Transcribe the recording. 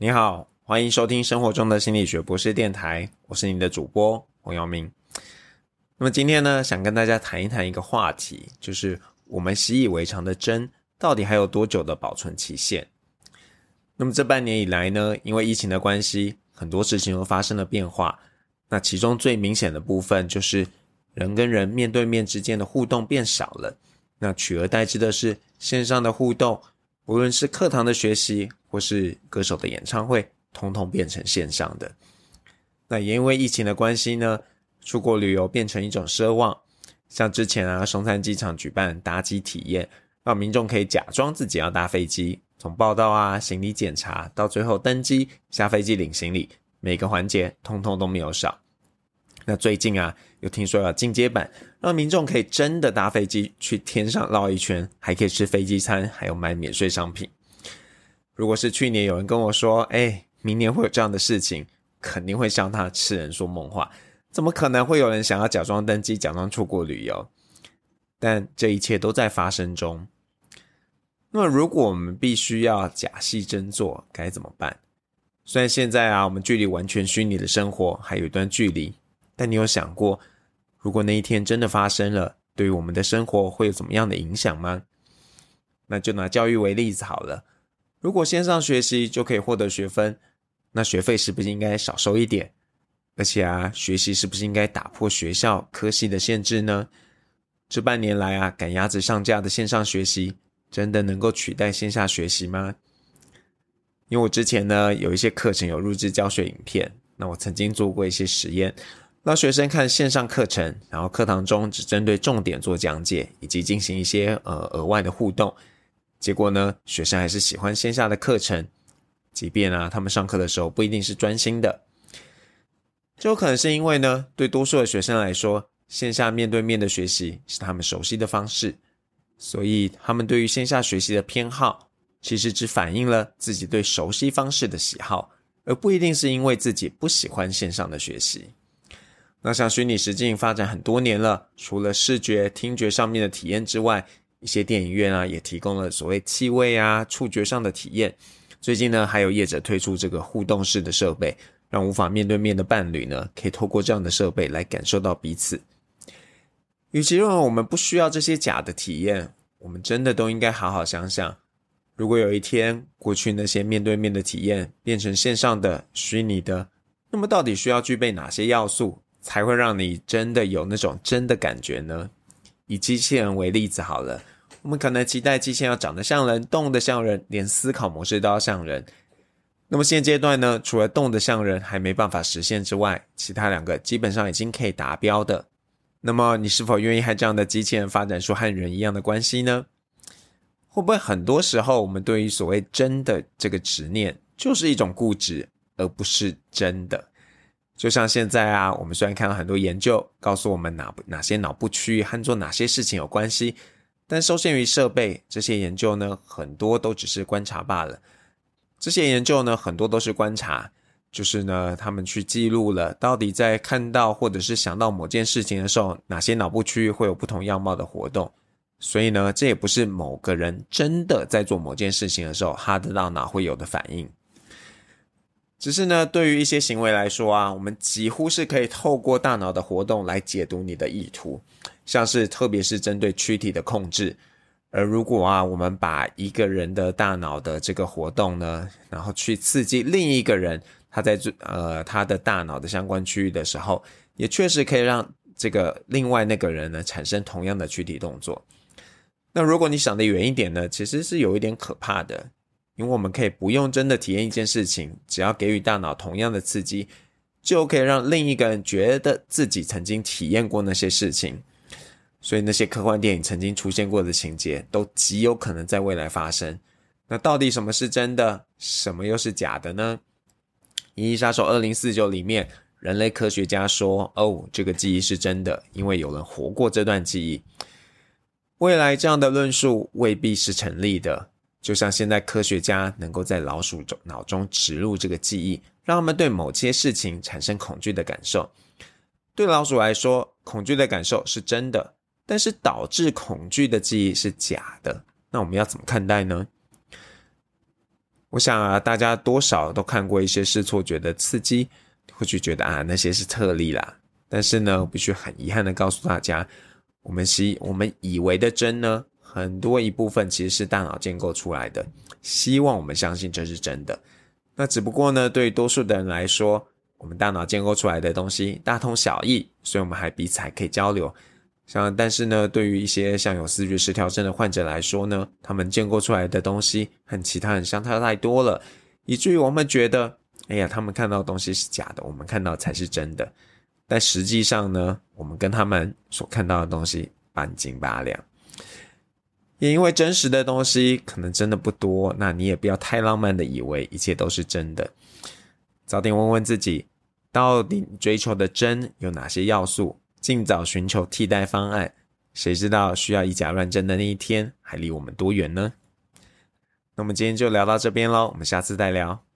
你好，欢迎收听生活中的心理学博士电台，我是你的主播黄耀明。那么今天呢，想跟大家谈一谈一个话题，就是我们习以为常的针，到底还有多久的保存期限？那么这半年以来呢，因为疫情的关系，很多事情都发生了变化。那其中最明显的部分，就是人跟人面对面之间的互动变少了，那取而代之的是线上的互动。无论是课堂的学习，或是歌手的演唱会，通通变成线上的。那也因为疫情的关系呢，出国旅游变成一种奢望。像之前啊，松山机场举办搭机体验，让民众可以假装自己要搭飞机，从报到啊、行李检查到最后登机、下飞机领行李，每个环节通通都没有少。那最近啊，又听说要进阶版，让民众可以真的搭飞机去天上绕一圈，还可以吃飞机餐，还有买免税商品。如果是去年有人跟我说，哎，明年会有这样的事情，肯定会向他痴人说梦话。怎么可能会有人想要假装登机，假装出国旅游？但这一切都在发生中。那么，如果我们必须要假戏真做，该怎么办？虽然现在啊，我们距离完全虚拟的生活还有一段距离。但你有想过，如果那一天真的发生了，对于我们的生活会有怎么样的影响吗？那就拿教育为例子好了。如果线上学习就可以获得学分，那学费是不是应该少收一点？而且啊，学习是不是应该打破学校科系的限制呢？这半年来啊，赶鸭子上架的线上学习，真的能够取代线下学习吗？因为我之前呢，有一些课程有录制教学影片，那我曾经做过一些实验。让学生看线上课程，然后课堂中只针对重点做讲解，以及进行一些呃额外的互动。结果呢，学生还是喜欢线下的课程，即便啊他们上课的时候不一定是专心的。这有可能是因为呢，对多数的学生来说，线下面对面的学习是他们熟悉的方式，所以他们对于线下学习的偏好，其实只反映了自己对熟悉方式的喜好，而不一定是因为自己不喜欢线上的学习。那像虚拟实境发展很多年了，除了视觉、听觉上面的体验之外，一些电影院啊也提供了所谓气味啊、触觉上的体验。最近呢，还有业者推出这个互动式的设备，让无法面对面的伴侣呢，可以透过这样的设备来感受到彼此。与其认为我们不需要这些假的体验，我们真的都应该好好想想，如果有一天过去那些面对面的体验变成线上的虚拟的，那么到底需要具备哪些要素？才会让你真的有那种真的感觉呢？以机器人为例子好了，我们可能期待机器人要长得像人，动得像人，连思考模式都要像人。那么现阶段呢，除了动得像人还没办法实现之外，其他两个基本上已经可以达标的。那么你是否愿意和这样的机器人发展出和人一样的关系呢？会不会很多时候我们对于所谓真的这个执念，就是一种固执，而不是真的？就像现在啊，我们虽然看到很多研究告诉我们哪哪些脑部区域和做哪些事情有关系，但受限于设备，这些研究呢，很多都只是观察罢了。这些研究呢，很多都是观察，就是呢，他们去记录了到底在看到或者是想到某件事情的时候，哪些脑部区域会有不同样貌的活动。所以呢，这也不是某个人真的在做某件事情的时候，他的大脑会有的反应。只是呢，对于一些行为来说啊，我们几乎是可以透过大脑的活动来解读你的意图，像是特别是针对躯体的控制。而如果啊，我们把一个人的大脑的这个活动呢，然后去刺激另一个人他在呃他的大脑的相关区域的时候，也确实可以让这个另外那个人呢产生同样的躯体动作。那如果你想得远一点呢，其实是有一点可怕的。因为我们可以不用真的体验一件事情，只要给予大脑同样的刺激，就可以让另一个人觉得自己曾经体验过那些事情。所以那些科幻电影曾经出现过的情节，都极有可能在未来发生。那到底什么是真的，什么又是假的呢？《银翼杀手2049》里面，人类科学家说：“哦，这个记忆是真的，因为有人活过这段记忆。”未来这样的论述未必是成立的。就像现在科学家能够在老鼠中脑中植入这个记忆，让他们对某些事情产生恐惧的感受。对老鼠来说，恐惧的感受是真的，但是导致恐惧的记忆是假的。那我们要怎么看待呢？我想啊，大家多少都看过一些视错觉的刺激，会去觉得啊，那些是特例啦。但是呢，必须很遗憾的告诉大家，我们希我们以为的真呢，很多一部分其实是大脑建构出来的。希望我们相信这是真的。那只不过呢，对于多数的人来说，我们大脑建构出来的东西大同小异，所以我们还彼此还可以交流。像但是呢，对于一些像有思觉失调症的患者来说呢，他们建构出来的东西和其他人相差太多了，以至于我们觉得，哎呀，他们看到东西是假的，我们看到才是真的。但实际上呢，我们跟他们所看到的东西半斤八两。也因为真实的东西可能真的不多，那你也不要太浪漫的以为一切都是真的。早点问问自己，到底追求的真有哪些要素？尽早寻求替代方案，谁知道需要以假乱真的那一天还离我们多远呢？那我们今天就聊到这边喽，我们下次再聊。